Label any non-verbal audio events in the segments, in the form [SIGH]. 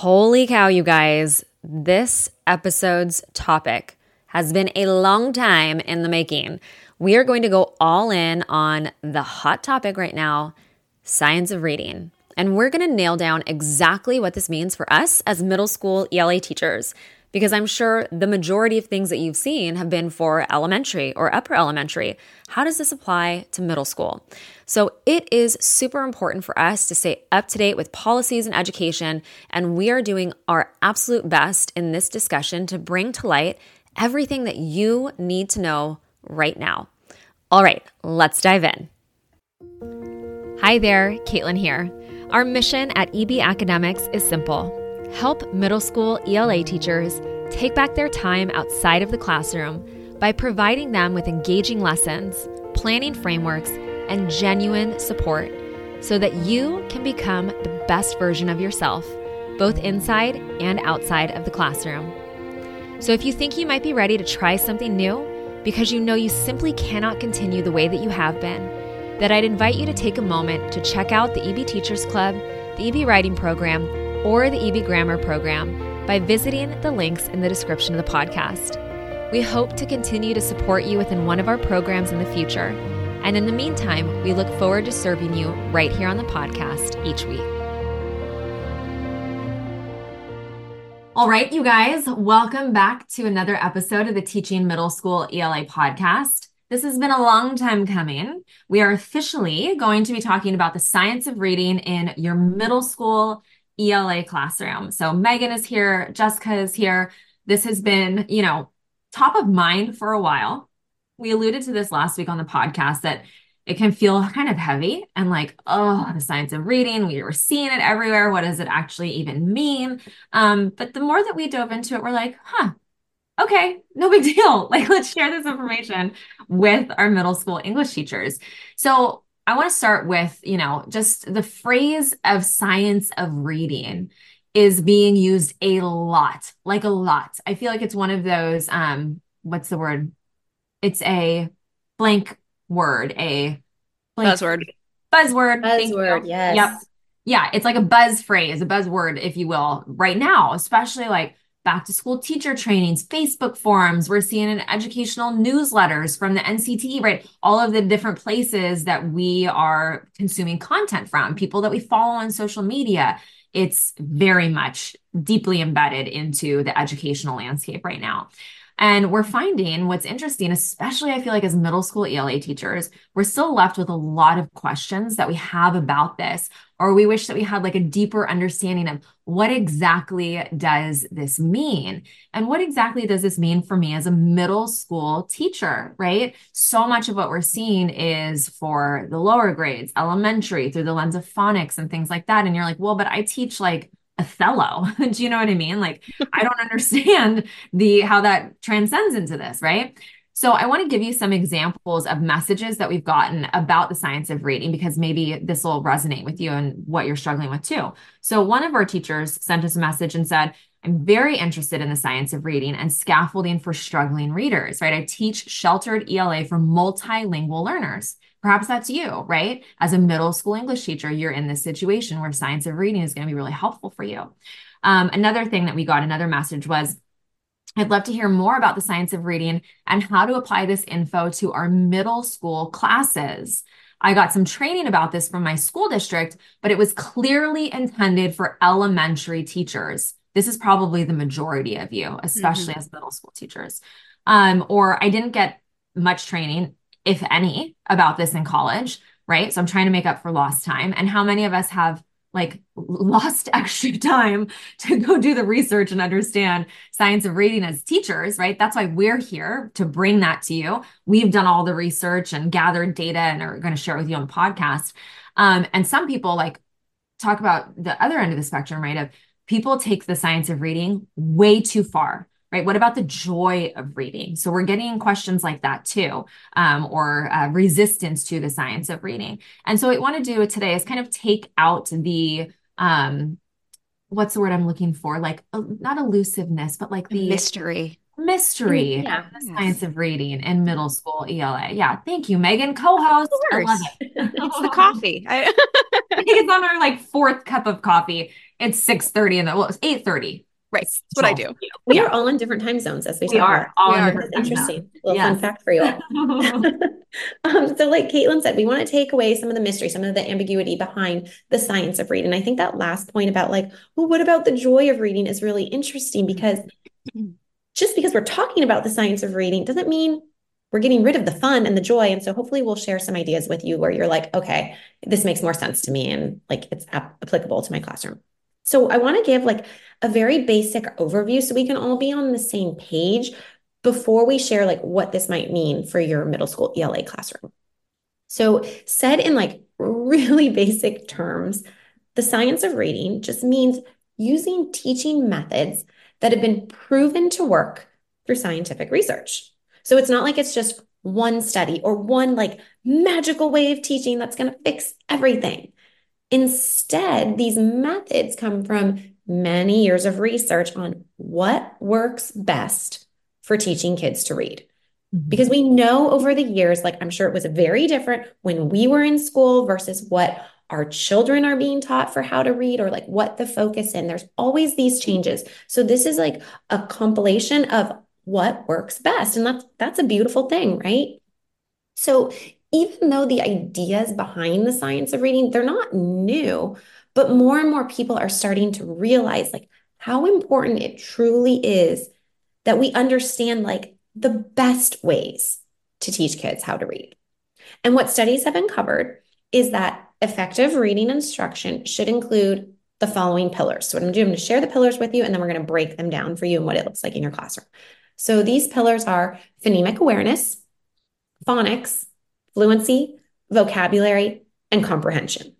Holy cow, you guys. This episode's topic has been a long time in the making. We are going to go all in on the hot topic right now science of reading. And we're going to nail down exactly what this means for us as middle school ELA teachers because I'm sure the majority of things that you've seen have been for elementary or upper elementary. How does this apply to middle school? So it is super important for us to stay up to date with policies and education, and we are doing our absolute best in this discussion to bring to light everything that you need to know right now. All right, let's dive in. Hi there, Caitlin here. Our mission at EB Academics is simple help middle school ELA teachers take back their time outside of the classroom by providing them with engaging lessons, planning frameworks, and genuine support so that you can become the best version of yourself, both inside and outside of the classroom. So, if you think you might be ready to try something new because you know you simply cannot continue the way that you have been, that I'd invite you to take a moment to check out the EB Teachers Club, the EB Writing Program, or the EB Grammar Program by visiting the links in the description of the podcast. We hope to continue to support you within one of our programs in the future. And in the meantime, we look forward to serving you right here on the podcast each week. All right, you guys, welcome back to another episode of the Teaching Middle School ELA podcast. This has been a long time coming. We are officially going to be talking about the science of reading in your middle school ELA classroom. So Megan is here, Jessica is here. This has been, you know, top of mind for a while. We alluded to this last week on the podcast that it can feel kind of heavy and like, oh, the science of reading, we were seeing it everywhere. What does it actually even mean? Um, but the more that we dove into it, we're like, huh, okay, no big [LAUGHS] deal. Like, let's share this information with our middle school English teachers. So I want to start with, you know, just the phrase of science of reading is being used a lot, like a lot. I feel like it's one of those, um, what's the word? It's a blank word, a blank buzzword. Buzzword. Buzzword, yes. Yep. Yeah, it's like a buzz phrase, a buzzword, if you will, right now, especially like back to school teacher trainings, Facebook forums. We're seeing in educational newsletters from the NCTE, right? All of the different places that we are consuming content from, people that we follow on social media. It's very much deeply embedded into the educational landscape right now. And we're finding what's interesting, especially I feel like as middle school ELA teachers, we're still left with a lot of questions that we have about this, or we wish that we had like a deeper understanding of what exactly does this mean? And what exactly does this mean for me as a middle school teacher, right? So much of what we're seeing is for the lower grades, elementary, through the lens of phonics and things like that. And you're like, well, but I teach like Othello. [LAUGHS] Do you know what I mean? Like, I don't understand the how that transcends into this, right? So I want to give you some examples of messages that we've gotten about the science of reading because maybe this will resonate with you and what you're struggling with too. So one of our teachers sent us a message and said, I'm very interested in the science of reading and scaffolding for struggling readers, right? I teach sheltered ELA for multilingual learners. Perhaps that's you, right? As a middle school English teacher, you're in this situation where science of reading is going to be really helpful for you. Um, another thing that we got, another message was, I'd love to hear more about the science of reading and how to apply this info to our middle school classes. I got some training about this from my school district, but it was clearly intended for elementary teachers. This is probably the majority of you, especially mm-hmm. as middle school teachers. Um, or I didn't get much training if any, about this in college, right? So I'm trying to make up for lost time. And how many of us have like [LAUGHS] lost extra time to go do the research and understand science of reading as teachers, right? That's why we're here to bring that to you. We've done all the research and gathered data and are going to share it with you on the podcast. Um, and some people like talk about the other end of the spectrum, right? Of people take the science of reading way too far right? What about the joy of reading? So we're getting questions like that too, um, or uh, resistance to the science of reading. And so what I want to do today is kind of take out the um, what's the word I'm looking for? Like uh, not elusiveness, but like the mystery. Mystery, yeah, science of reading in middle school ELA. Yeah, thank you, Megan, co-host. I love it. [LAUGHS] it's the [LAUGHS] coffee. I, it's on our like fourth cup of coffee. It's 6 30 and well, it's 8 30. Right. That's what I do. [LAUGHS] We yeah. are all in different time zones as we, we are. All we are. Interesting. Little yes. fun fact for you all. [LAUGHS] [LAUGHS] um, so, like Caitlin said, we want to take away some of the mystery, some of the ambiguity behind the science of reading. I think that last point about like, well, what about the joy of reading is really interesting because just because we're talking about the science of reading doesn't mean we're getting rid of the fun and the joy. And so hopefully we'll share some ideas with you where you're like, okay, this makes more sense to me and like it's ap- applicable to my classroom. So I want to give like a very basic overview so we can all be on the same page before we share like what this might mean for your middle school ELA classroom. So said in like really [LAUGHS] basic terms, the science of reading just means using teaching methods that have been proven to work through scientific research. So it's not like it's just one study or one like magical way of teaching that's going to fix everything. Instead, these methods come from many years of research on what works best for teaching kids to read. Mm-hmm. Because we know over the years, like I'm sure it was very different when we were in school versus what our children are being taught for how to read or like what the focus in. There's always these changes. So this is like a compilation of what works best. And that's that's a beautiful thing, right? So even though the ideas behind the science of reading, they're not new, but more and more people are starting to realize like how important it truly is that we understand like the best ways to teach kids how to read. And what studies have uncovered is that effective reading instruction should include the following pillars. So what I'm going to do, I'm going to share the pillars with you, and then we're going to break them down for you and what it looks like in your classroom. So these pillars are phonemic awareness, phonics, fluency, vocabulary, and comprehension.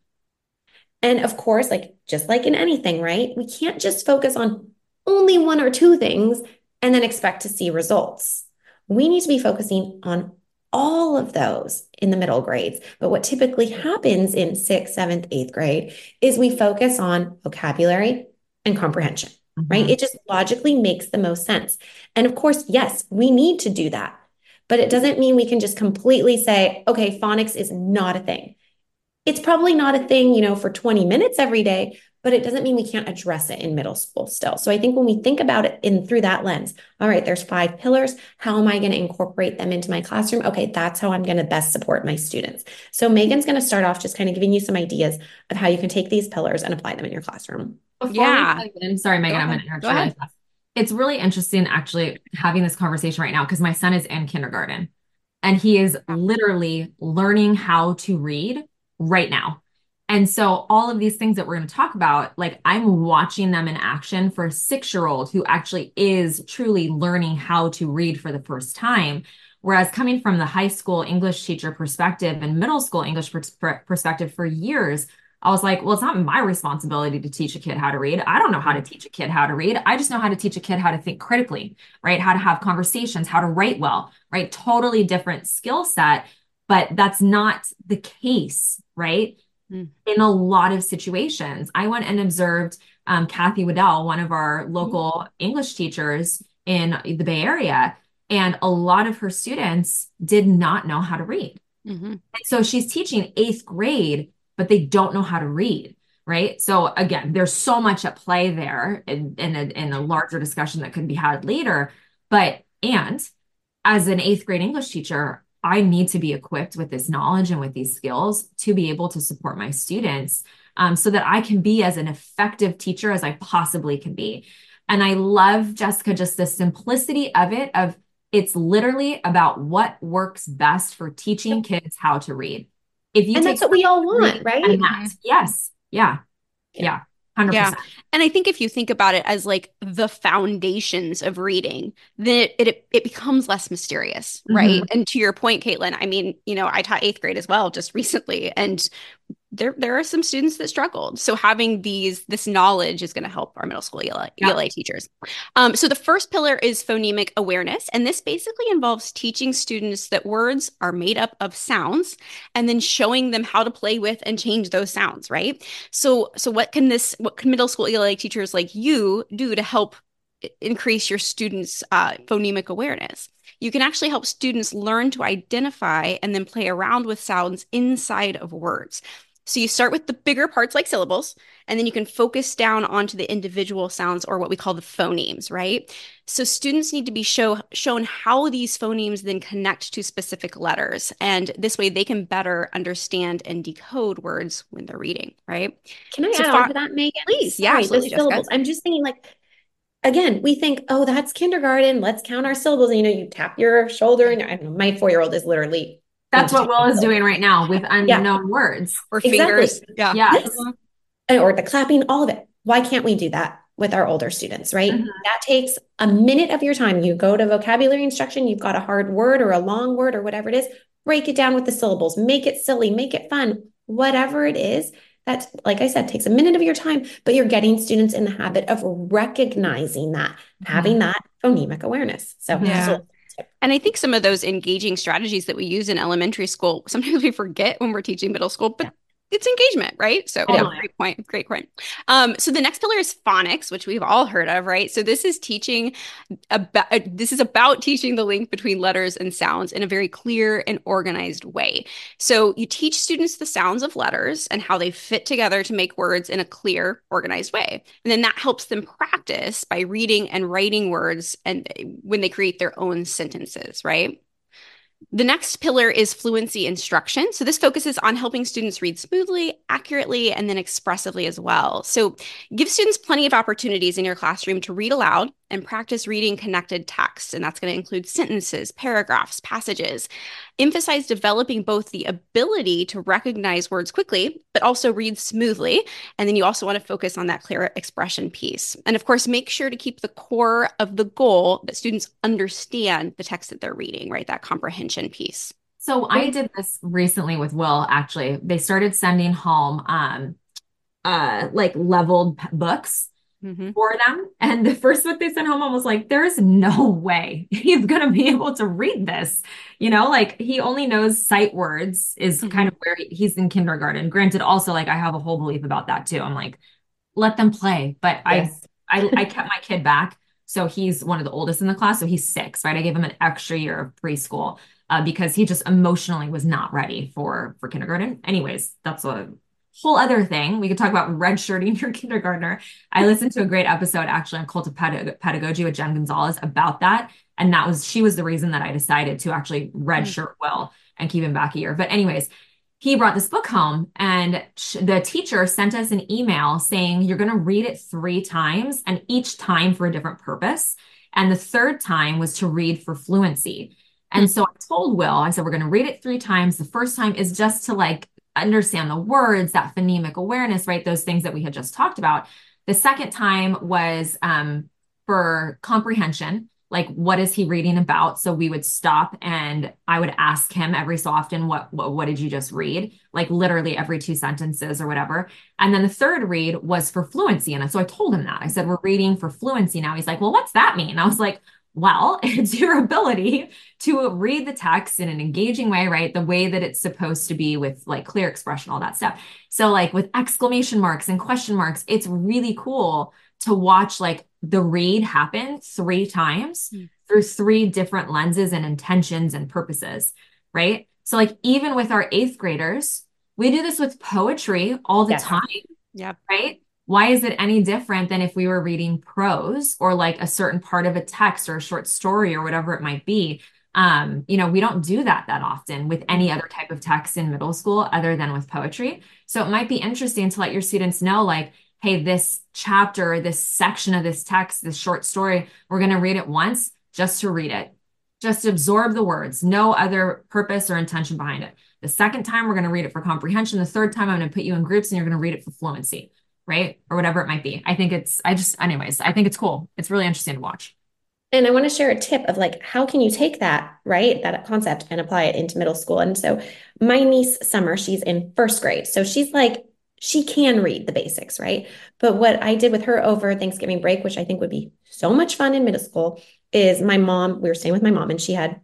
And of course, like just like in anything, right? We can't just focus on only one or two things and then expect to see results. We need to be focusing on all of those in the middle grades. But what typically happens in sixth, seventh, eighth grade is we focus on vocabulary and comprehension, mm-hmm. right? It just logically makes the most sense. And of course, yes, we need to do that. But it doesn't mean we can just completely say, okay, phonics is not a thing. It's probably not a thing, you know, for 20 minutes every day, but it doesn't mean we can't address it in middle school still. So I think when we think about it in through that lens, all right, there's five pillars. How am I going to incorporate them into my classroom? Okay, that's how I'm going to best support my students. So Megan's going to start off just kind of giving you some ideas of how you can take these pillars and apply them in your classroom. Before yeah. I'm sorry, Megan, I'm going to interrupt you it's really interesting actually having this conversation right now because my son is in kindergarten and he is literally learning how to read right now. And so all of these things that we're going to talk about, like I'm watching them in action for a six year old who actually is truly learning how to read for the first time. Whereas coming from the high school English teacher perspective and middle school English perspective for years, I was like, well, it's not my responsibility to teach a kid how to read. I don't know how to teach a kid how to read. I just know how to teach a kid how to think critically, right? How to have conversations, how to write well, right? Totally different skill set, but that's not the case, right? Mm. In a lot of situations. I went and observed um, Kathy Waddell, one of our local mm. English teachers in the Bay Area, and a lot of her students did not know how to read. Mm-hmm. so she's teaching eighth grade but they don't know how to read right? So again there's so much at play there in, in, a, in a larger discussion that could be had later. But and as an eighth grade english teacher i need to be equipped with this knowledge and with these skills to be able to support my students um, so that i can be as an effective teacher as i possibly can be. And i love jessica just the simplicity of it of it's literally about what works best for teaching kids how to read if you and that's what we all want, right? Mm-hmm. yes. Yeah. Yeah. 100%. Yeah. And I think if you think about it as like the foundations of reading, then it it, it becomes less mysterious, right? Mm-hmm. And to your point, Caitlin, I mean, you know, I taught eighth grade as well just recently. And there there are some students that struggled. So having these this knowledge is going to help our middle school ELA, yeah. ELA teachers. Um, so the first pillar is phonemic awareness, and this basically involves teaching students that words are made up of sounds, and then showing them how to play with and change those sounds. Right. So so what can this what can middle school ELA teachers like you do to help increase your students' uh, phonemic awareness? you can actually help students learn to identify and then play around with sounds inside of words. So you start with the bigger parts like syllables, and then you can focus down onto the individual sounds or what we call the phonemes, right? So students need to be show, shown how these phonemes then connect to specific letters. And this way they can better understand and decode words when they're reading, right? Can I so add on to that, Megan? Please. Sorry, yeah, the syllables. I'm just thinking like, again, we think, oh, that's kindergarten. Let's count our syllables. And, you know, you tap your shoulder and I don't know, my four-year-old is literally that's what Will is doing right now with unknown yeah. words or exactly. fingers. Yeah. Yes. Or the clapping, all of it. Why can't we do that with our older students, right? Mm-hmm. That takes a minute of your time. You go to vocabulary instruction, you've got a hard word or a long word or whatever it is, break it down with the syllables, make it silly, make it fun, whatever it is. That, like I said, takes a minute of your time, but you're getting students in the habit of recognizing that, mm-hmm. having that phonemic awareness. So, yeah. So and I think some of those engaging strategies that we use in elementary school, sometimes we forget when we're teaching middle school, but it's engagement, right? So yeah, great point. Great point. Um, so the next pillar is phonics, which we've all heard of, right? So this is teaching about uh, this is about teaching the link between letters and sounds in a very clear and organized way. So you teach students the sounds of letters and how they fit together to make words in a clear, organized way. And then that helps them practice by reading and writing words and when they create their own sentences, right? The next pillar is fluency instruction. So, this focuses on helping students read smoothly, accurately, and then expressively as well. So, give students plenty of opportunities in your classroom to read aloud and practice reading connected text. And that's going to include sentences, paragraphs, passages. Emphasize developing both the ability to recognize words quickly, but also read smoothly. And then you also want to focus on that clear expression piece. And of course, make sure to keep the core of the goal that students understand the text that they're reading, right? That comprehension piece. So I did this recently with Will, actually. They started sending home um uh like leveled books mm-hmm. for them. And the first book they sent home, I was like, there is no [LAUGHS] way he's going to be able to read this. You know, like he only knows sight words is mm-hmm. kind of where he, he's in kindergarten. Granted, also, like I have a whole belief about that too. I'm like, let them play. But yes. I, I, I [LAUGHS] kept my kid back. So he's one of the oldest in the class. So he's six, right? I gave him an extra year of preschool uh, because he just emotionally was not ready for for kindergarten. Anyways, that's a whole other thing. We could talk about redshirting [LAUGHS] your kindergartner. I listened to a great episode actually on cult of Pedag- pedagogy with Jen Gonzalez about that. And that was, she was the reason that I decided to actually redshirt mm. Will and keep him back a year. But, anyways, he brought this book home and the teacher sent us an email saying, You're going to read it three times and each time for a different purpose. And the third time was to read for fluency. And hmm. so I told Will, I said, we're going to read it three times. The first time is just to like understand the words, that phonemic awareness, right? Those things that we had just talked about. The second time was um, for comprehension, like what is he reading about? So we would stop and I would ask him every so often, what, what, what did you just read? Like literally every two sentences or whatever. And then the third read was for fluency. And so I told him that I said, we're reading for fluency now. He's like, well, what's that mean? I was like, well, [LAUGHS] it's your ability to read the text in an engaging way, right? The way that it's supposed to be with like clear expression, all that stuff. So, like with exclamation marks and question marks, it's really cool to watch like the read happen three times mm. through three different lenses and intentions and purposes, right? So, like, even with our eighth graders, we do this with poetry all the time. Yeah. Right why is it any different than if we were reading prose or like a certain part of a text or a short story or whatever it might be? Um, you know we don't do that that often with any other type of text in middle school other than with poetry. So it might be interesting to let your students know like hey this chapter this section of this text this short story we're going to read it once just to read it. Just absorb the words. No other purpose or intention behind it. The second time we're going to read it for comprehension. The third time i'm going to put you in groups and you're going to read it for fluency right? Or whatever it might be. I think it's, I just, anyways, I think it's cool. It's really interesting to watch. And I want to share a tip of like, how can you take that, right? That concept and apply it into middle school. And so my niece, Summer, she's in first grade. So she's like, she can read the basics, right? But what I did with her over Thanksgiving break, which I think would be so much fun in middle school, is my mom, we were staying with my mom and she had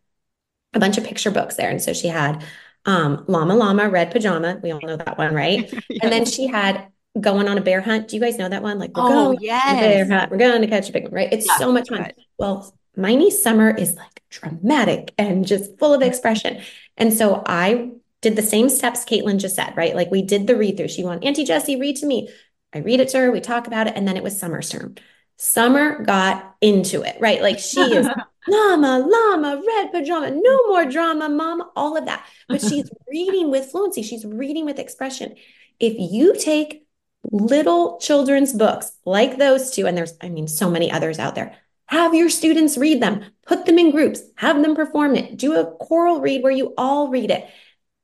a bunch of picture books there. And so she had um, Llama Llama, Red Pajama. We all know that one, right? yes. [LAUGHS] And then she had going on a bear hunt. Do you guys know that one? Like, we're oh, going yes. bear hunt. We're going to catch a big one, right? It's yeah, so much fun. Good. Well, my niece Summer is like dramatic and just full of expression. And so I did the same steps Caitlin just said, right? Like we did the read through. She went, Auntie Jessie, read to me. I read it to her, we talk about it, and then it was Summer's turn. Summer got into it, right? Like she is [LAUGHS] llama, llama, red pajama, no more drama, mom, all of that. But she's [LAUGHS] reading with fluency, she's reading with expression. If you take little children's books like those two, and there's, I mean, so many others out there, have your students read them, put them in groups, have them perform it, do a choral read where you all read it.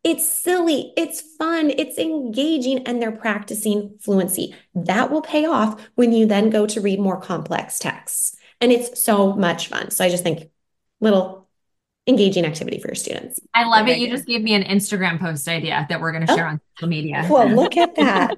It's silly, it's fun, it's engaging, and they're practicing fluency. That will pay off when you then go to read more complex texts. And it's so much fun. So I just think little engaging activity for your students. I love it. You just gave me an Instagram post idea that we're going to share oh. on social media. Well, look at that.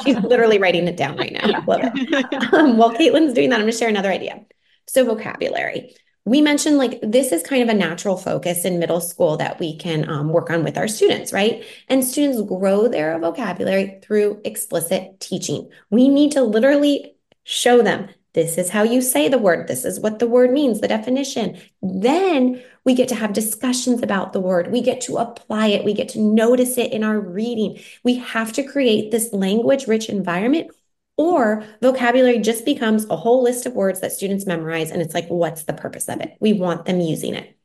[LAUGHS] She's literally writing it down right now. Love it. [LAUGHS] Um, while Caitlin's doing that, I'm going to share another idea. So, vocabulary we mentioned like this is kind of a natural focus in middle school that we can um, work on with our students, right? And students grow their vocabulary through explicit teaching. We need to literally show them this is how you say the word, this is what the word means, the definition. Then we get to have discussions about the word. We get to apply it. We get to notice it in our reading. We have to create this language rich environment or vocabulary just becomes a whole list of words that students memorize, and it's like, what's the purpose of it? We want them using it.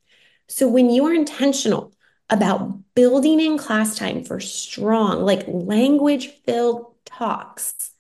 So when you are intentional about building in class time for strong, like language filled talks,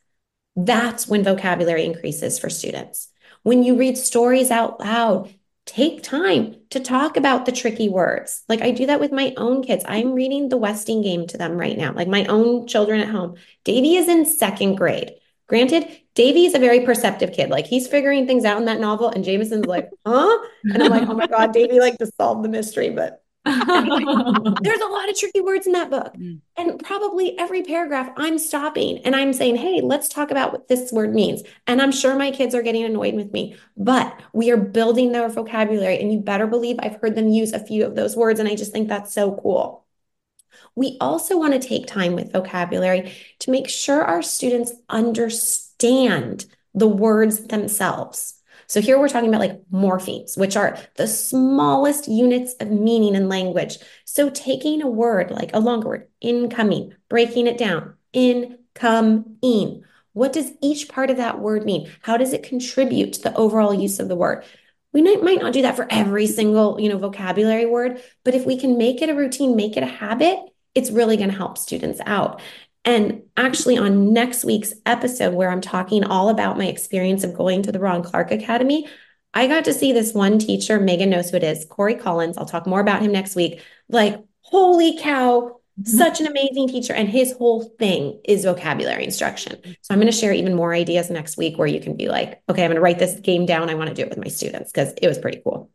that's when vocabulary increases for students. When you read stories out loud, take time to talk about the tricky words. Like I do that with my own kids. I'm reading the Westing game to them right now, like my own children at home. Davy is in second grade. Granted, Davy is a very perceptive kid. Like he's figuring things out in that novel, and Jameson's like, huh? And I'm like, oh my God, Davy like to solve the mystery, but [LAUGHS] there's a lot of tricky words in that book. Mm. And probably every paragraph I'm stopping and I'm saying, hey, let's talk about what this word means. And I'm sure my kids are getting annoyed with me, but we are building their vocabulary. And you better believe I've heard them use a few of those words. And I just think that's so cool. We also want to take time with vocabulary to make sure our students understand the words themselves. So here we're talking about like morphemes, which are the smallest units of meaning in language. So taking a word like a longer word, incoming, breaking it down, incoming. What does each part of that word mean? How does it contribute to the overall use of the word? We might, not do that for every single, you know, vocabulary word, but if we can make it a routine, make it a habit, it's really going to help students out. And actually, on next week's episode, where I'm talking all about my experience of going to the Ron Clark Academy, I got to see this one teacher, Megan knows who it is, Corey Collins. I'll talk more about him next week. Like, holy cow, mm-hmm. such an amazing teacher. And his whole thing is vocabulary instruction. So I'm going to share even more ideas next week where you can be like, okay, I'm going to write this game down. I want to do it with my students because it was pretty cool.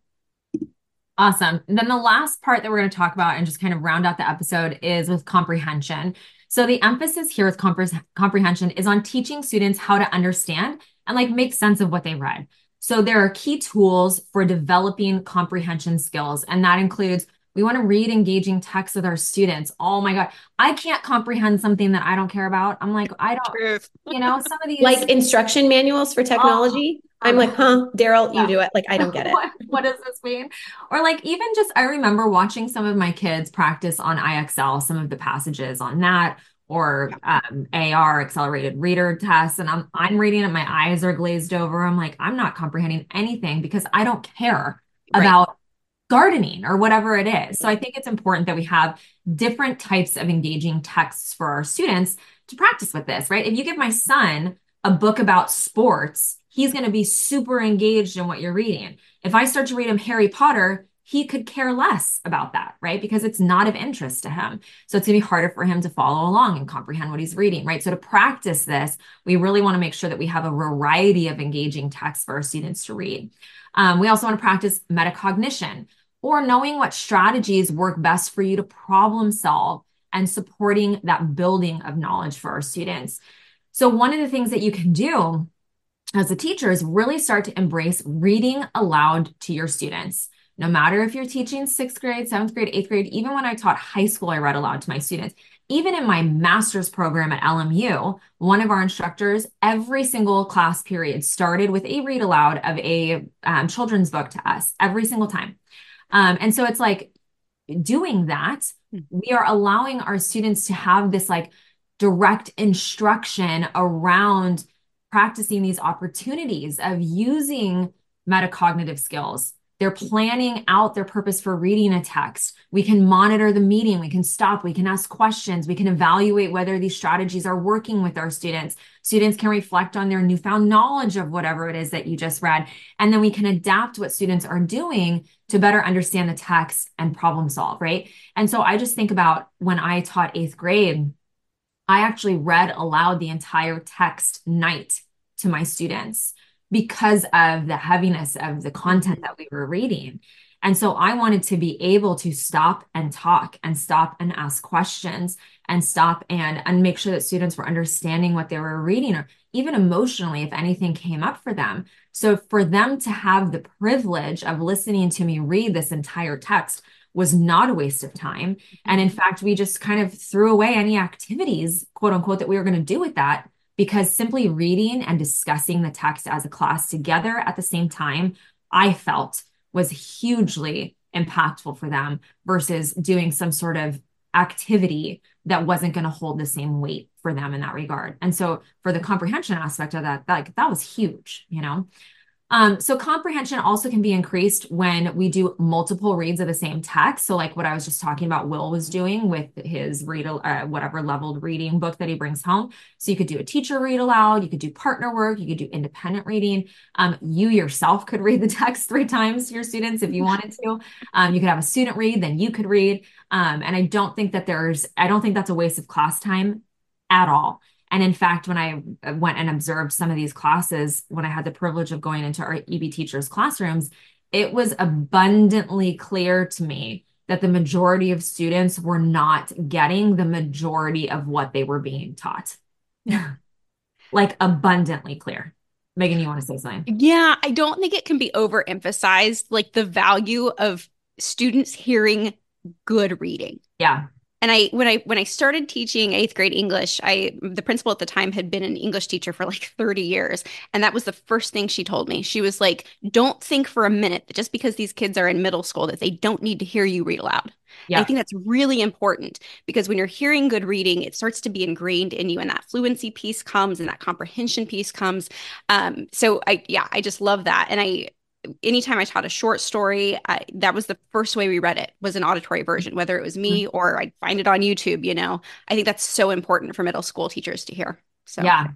Awesome. And then the last part that we're going to talk about and just kind of round out the episode is with comprehension. So the emphasis here with compre- comprehension is on teaching students how to understand and like make sense of what they read. So there are key tools for developing comprehension skills, and that includes we want to read engaging text with our students. Oh my God. I can't comprehend something that I don't care about. I'm like, I don't, you know, some of [LAUGHS] these like instruction manuals for oh, technology. I'm like, huh, Daryl, yeah. you do it. Like, I don't get [LAUGHS] it. what, what, does this mean? Or like, even just, I remember watching some of my kids practice on IXL, some of the passages on that, or um, AR accelerated reader tests. And I'm, I'm reading it, my eyes are glazed over. I'm like, I'm not comprehending anything because I don't care right. about gardening or whatever it is. So I think it's important that we have different types of engaging texts for our students to practice with this, right? If you give my son a book about sports, he's going to be super engaged in what you're reading. If I start to read him Harry Potter, he could care less about that, right? Because it's not of interest to him. So it's going to be harder for him to follow along and comprehend what he's reading, right? So to practice this, we really want to make sure that we have a variety of engaging texts for our students to read. Um, we also want to practice metacognition or knowing what strategies work best for you to problem solve and supporting that building of knowledge for our students. So one of the things that you can do as a teacher is really start to embrace reading aloud to your students. No matter if you're teaching sixth grade, seventh grade, eighth grade, even when I taught high school, I read aloud to my students. Even in my master's program at LMU, one of our instructors, every single class period started with a read aloud of a um, children's book to us every single time. Um, and so it's like doing that mm-hmm. we are allowing our students to have this like direct instruction around practicing these opportunities of using metacognitive skills they're planning out their purpose for reading a text. We can monitor the meeting. We can stop. We can ask questions. We can evaluate whether these strategies are working with our students. Students can reflect on their newfound knowledge of whatever it is that you just read. And then we can adapt what students are doing to better understand the text and problem solve, right? And so I just think about when I taught eighth grade, I actually read aloud the entire text night to my students because of the heaviness of the content that we were reading. And so I wanted to be able to stop and talk and stop and ask questions and stop and, and make sure that students were understanding what they were reading or even emotionally if anything came up for them. So for them to have the privilege of listening to me read this entire text was not a waste of time. And in mm-hmm. fact, we just kind of threw away any activities, quote unquote, that we were going to do with that because simply reading and discussing the text as a class together at the same time, I felt was hugely impactful for them versus doing some sort of activity that wasn't going to hold the same weight for them in that regard. And so for the comprehension aspect of that, like that was huge, you know. Um, so comprehension also can be increased when we do multiple reads of the same text. So like what I was just talking about, Will was doing with his read, uh, whatever leveled reading book that he brings home. So you could do a teacher read aloud, you could do partner work, you could do independent reading. Um, you yourself could read the [LAUGHS] text three times to your students if you wanted to. Um, you could have a student read, then you could read. Um, and I don't think that there's, I don't think that's a waste of class time at all. And in fact, when I went and observed some of these classes, when I had the privilege of going into our EB teachers' classrooms, it was abundantly clear to me that the majority of students were not getting the majority of what they were being taught. [LAUGHS] Like abundantly clear. Megan, you want to say something? Yeah, I don't think it can be overemphasized, like the value of students hearing good reading. Yeah and i when i when i started teaching eighth grade english i the principal at the time had been an english teacher for like [LAUGHS] 30 years. And that was the first thing she told me. She was like don't think for a minute that just because these kids are in middle school that they don't need to hear you read aloud. Yeah. i think that's really important because when you're hearing good reading it starts to be ingrained in you and that fluency piece comes and that comprehension piece comes. Um, so i yeah i just love that. And i anytime I taught a short story, I, that was the first way we read it was an auditory version, whether it was me mm-hmm. or I'd find it on YouTube. You know, I think that's so important for middle school teachers to hear. So yeah,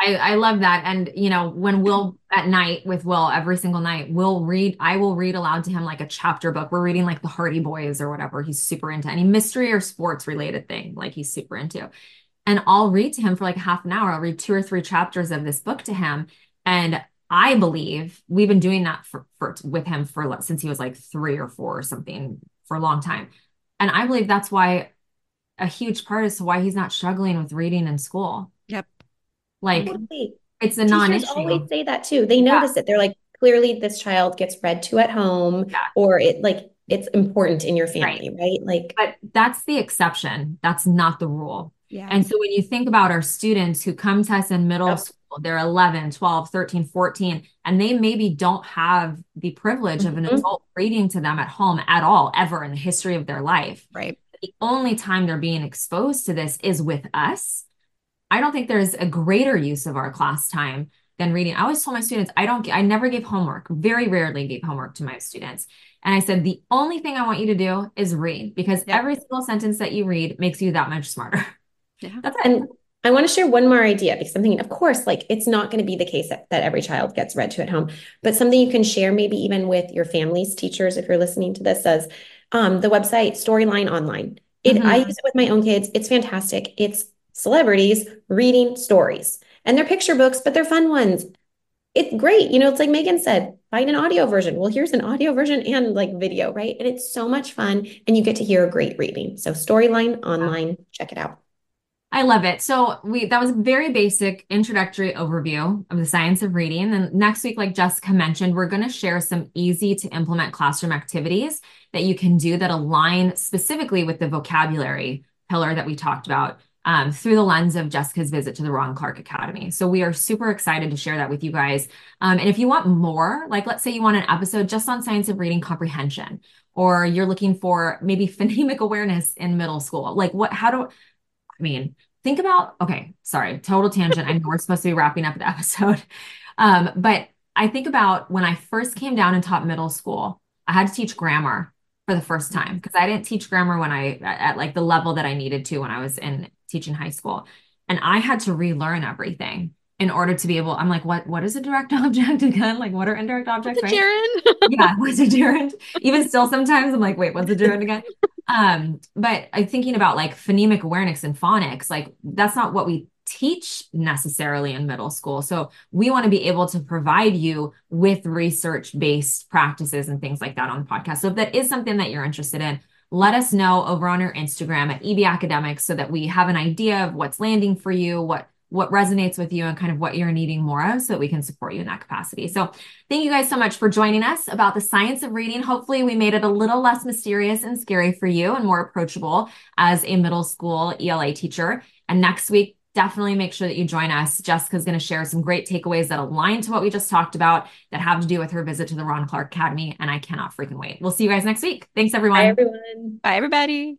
I, I love that. And you know, when Will at night with Will every single night, Will read, I will read aloud to him like a chapter book. We're reading like the Hardy Boys or whatever. He's super into any mystery or sports related thing, like he's super into. And I'll read to him for like half an hour. I'll read two or three chapters of this book to him. And I believe we've been doing that for, for with him for since he was like three or four or something for a long time. And I believe that's why a huge part is why he's not struggling with reading in school. Yep. Like it's a non-issue. always say that too. They notice yeah. it. They're like, clearly this child gets read to at home yeah. or it like it's important in your family, right. right? Like but that's the exception. That's not the rule. Yeah. And so when you think about our students who come to us in middle yep. School they're 11, 12, 13, 14, and they maybe don't have the privilege mm-hmm. of an mm-hmm. adult reading to them at home at all, ever in the history of their life. Right. The only time they're being exposed to this is with us. I don't think there's a greater use of our class time than reading. I always told my students, I don't, I never gave homework, very rarely gave homework to my students. And I said, the only thing I want you to do is read because yep. every single sentence that you read makes you that much smarter. Yeah. That's it. And I want to share one more idea because I'm thinking, of course, like it's not going to be the case that, that every child gets read to at home, but something you can share maybe even with your families, teachers, if you're listening to this, says um, the website Storyline Online. It mm-hmm. I use it with my own kids. It's fantastic. It's celebrities reading stories. And they're picture books, but they're fun ones. It's great. You know, it's like Megan said, find an audio version. Well, here's an audio version and like video, right? And it's so much fun. And you get to hear a great reading. So Storyline Online, check it out. I love it. So we that was a very basic introductory overview of the science of reading. And next week, like Jessica mentioned, we're going to share some easy to implement classroom activities that you can do that align specifically with the vocabulary pillar that we talked about um, through the lens of Jessica's visit to the Ron Clark Academy. So we are super excited to share that with you guys. Um, and if you want more, like let's say you want an episode just on science of reading comprehension, or you're looking for maybe [LAUGHS] phonemic awareness in middle school, like what, how do, I mean, think about, okay, sorry, total tangent. I know we're supposed to be wrapping up the episode. [LAUGHS] Um, but I think about when I first came down and taught middle school, I had to teach grammar for the first time because I didn't teach grammar when I at, like the level that I needed to when I was in teaching high school. And I had to relearn everything in order to be able, I'm like, what what is a direct [LAUGHS] object again? Like what are indirect objects? What's right? gerund? yeah, what's a gerund? Even still sometimes I'm like, wait, what's a gerund again? [LAUGHS] Um, but I'm thinking about like phonemic awareness and phonics, like that's not what we teach necessarily in middle school. So we want to be able to provide you with research based practices and things like that on the podcast. So if that is something that you're interested in, let us know over on our Instagram at EB Academics so that we have an idea of what's landing for you, what what resonates with you and kind of what you're needing more of so that we can support you in that capacity. So thank you guys so much for joining us about the science of reading. Hopefully we made it a little less mysterious and scary for you and more approachable as a middle school ELA teacher. And next week, definitely make sure that you join us. Jessica's going to share some great takeaways that align to what we just talked about that have to do with her visit to the Ron Clark Academy. And I cannot freaking wait. We'll see you guys next week. Thanks, everyone. Bye, everyone. Bye, everybody.